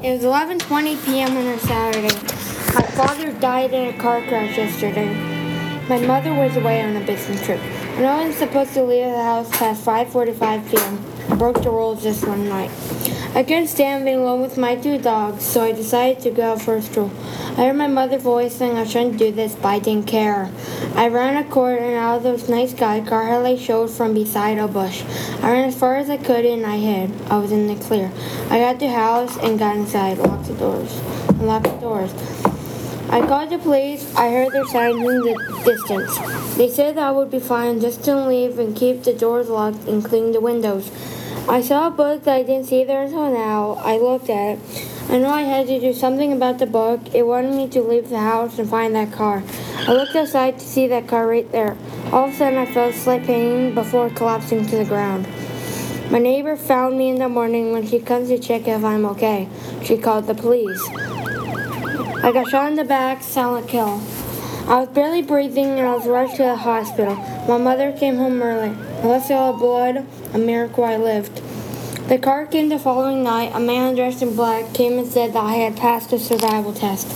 It was 11:20 p.m. on a Saturday. My father died in a car crash yesterday. My mother was away on a business trip. No one's supposed to leave the house past 5:45 p.m. I broke the rules just one night. I couldn't stand being alone with my two dogs, so I decided to go out for a stroll. I heard my mother voice saying I shouldn't do this, but I didn't care. I ran a corner and out of those nice guy car headlights showed from beside a bush. I ran as far as I could and I hid. I was in the clear. I got to the house and got inside, locked the doors, locked the doors. I called the police. I heard their sirens in the distance. They said I would be fine just to leave and keep the doors locked and clean the windows. I saw a book that I didn't see there until now. I looked at it. I knew I had to do something about the book. It wanted me to leave the house and find that car. I looked outside to see that car right there. All of a sudden, I felt a slight pain before collapsing to the ground. My neighbor found me in the morning when she comes to check if I'm okay. She called the police. I got shot in the back, silent kill. I was barely breathing and I was rushed to the hospital. My mother came home early. Unless all blood, a miracle I lived. The car came the following night. A man dressed in black came and said that I had passed the survival test.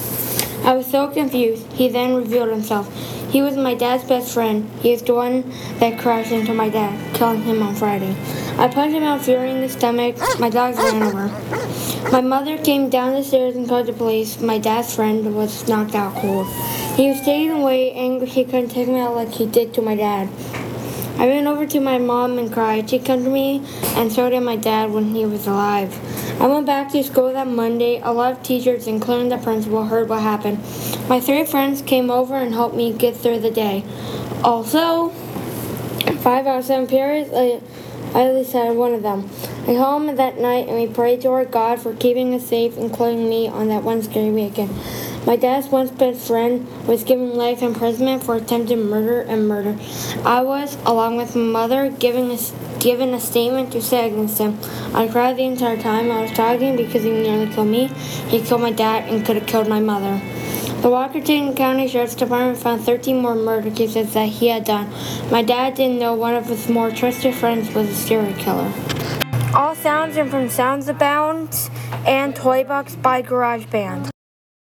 I was so confused. He then revealed himself. He was my dad's best friend. He is the one that crashed into my dad, killing him on Friday. I punched him out in the stomach. My dogs ran over. My mother came down the stairs and called the police. My dad's friend was knocked out cold. He was taken away angry he couldn't take me out like he did to my dad. I ran over to my mom and cried. She to me, and so did my dad when he was alive. I went back to school that Monday. A lot of teachers, including the principal, heard what happened. My three friends came over and helped me get through the day. Also, five out of seven periods, I, uh, I at least had one of them. I home that night and we prayed to our God for keeping us safe, including me on that one scary weekend. My dad's once best friend was given life imprisonment for attempted murder and murder. I was, along with my mother, giving a, given a statement to say against him. I cried the entire time I was talking because he nearly killed me. He killed my dad and could have killed my mother. The Waukegan County Sheriff's Department found 13 more murder cases that he had done. My dad didn't know one of his more trusted friends was a serial killer. All sounds are from Sounds Abound and Toy Box by GarageBand.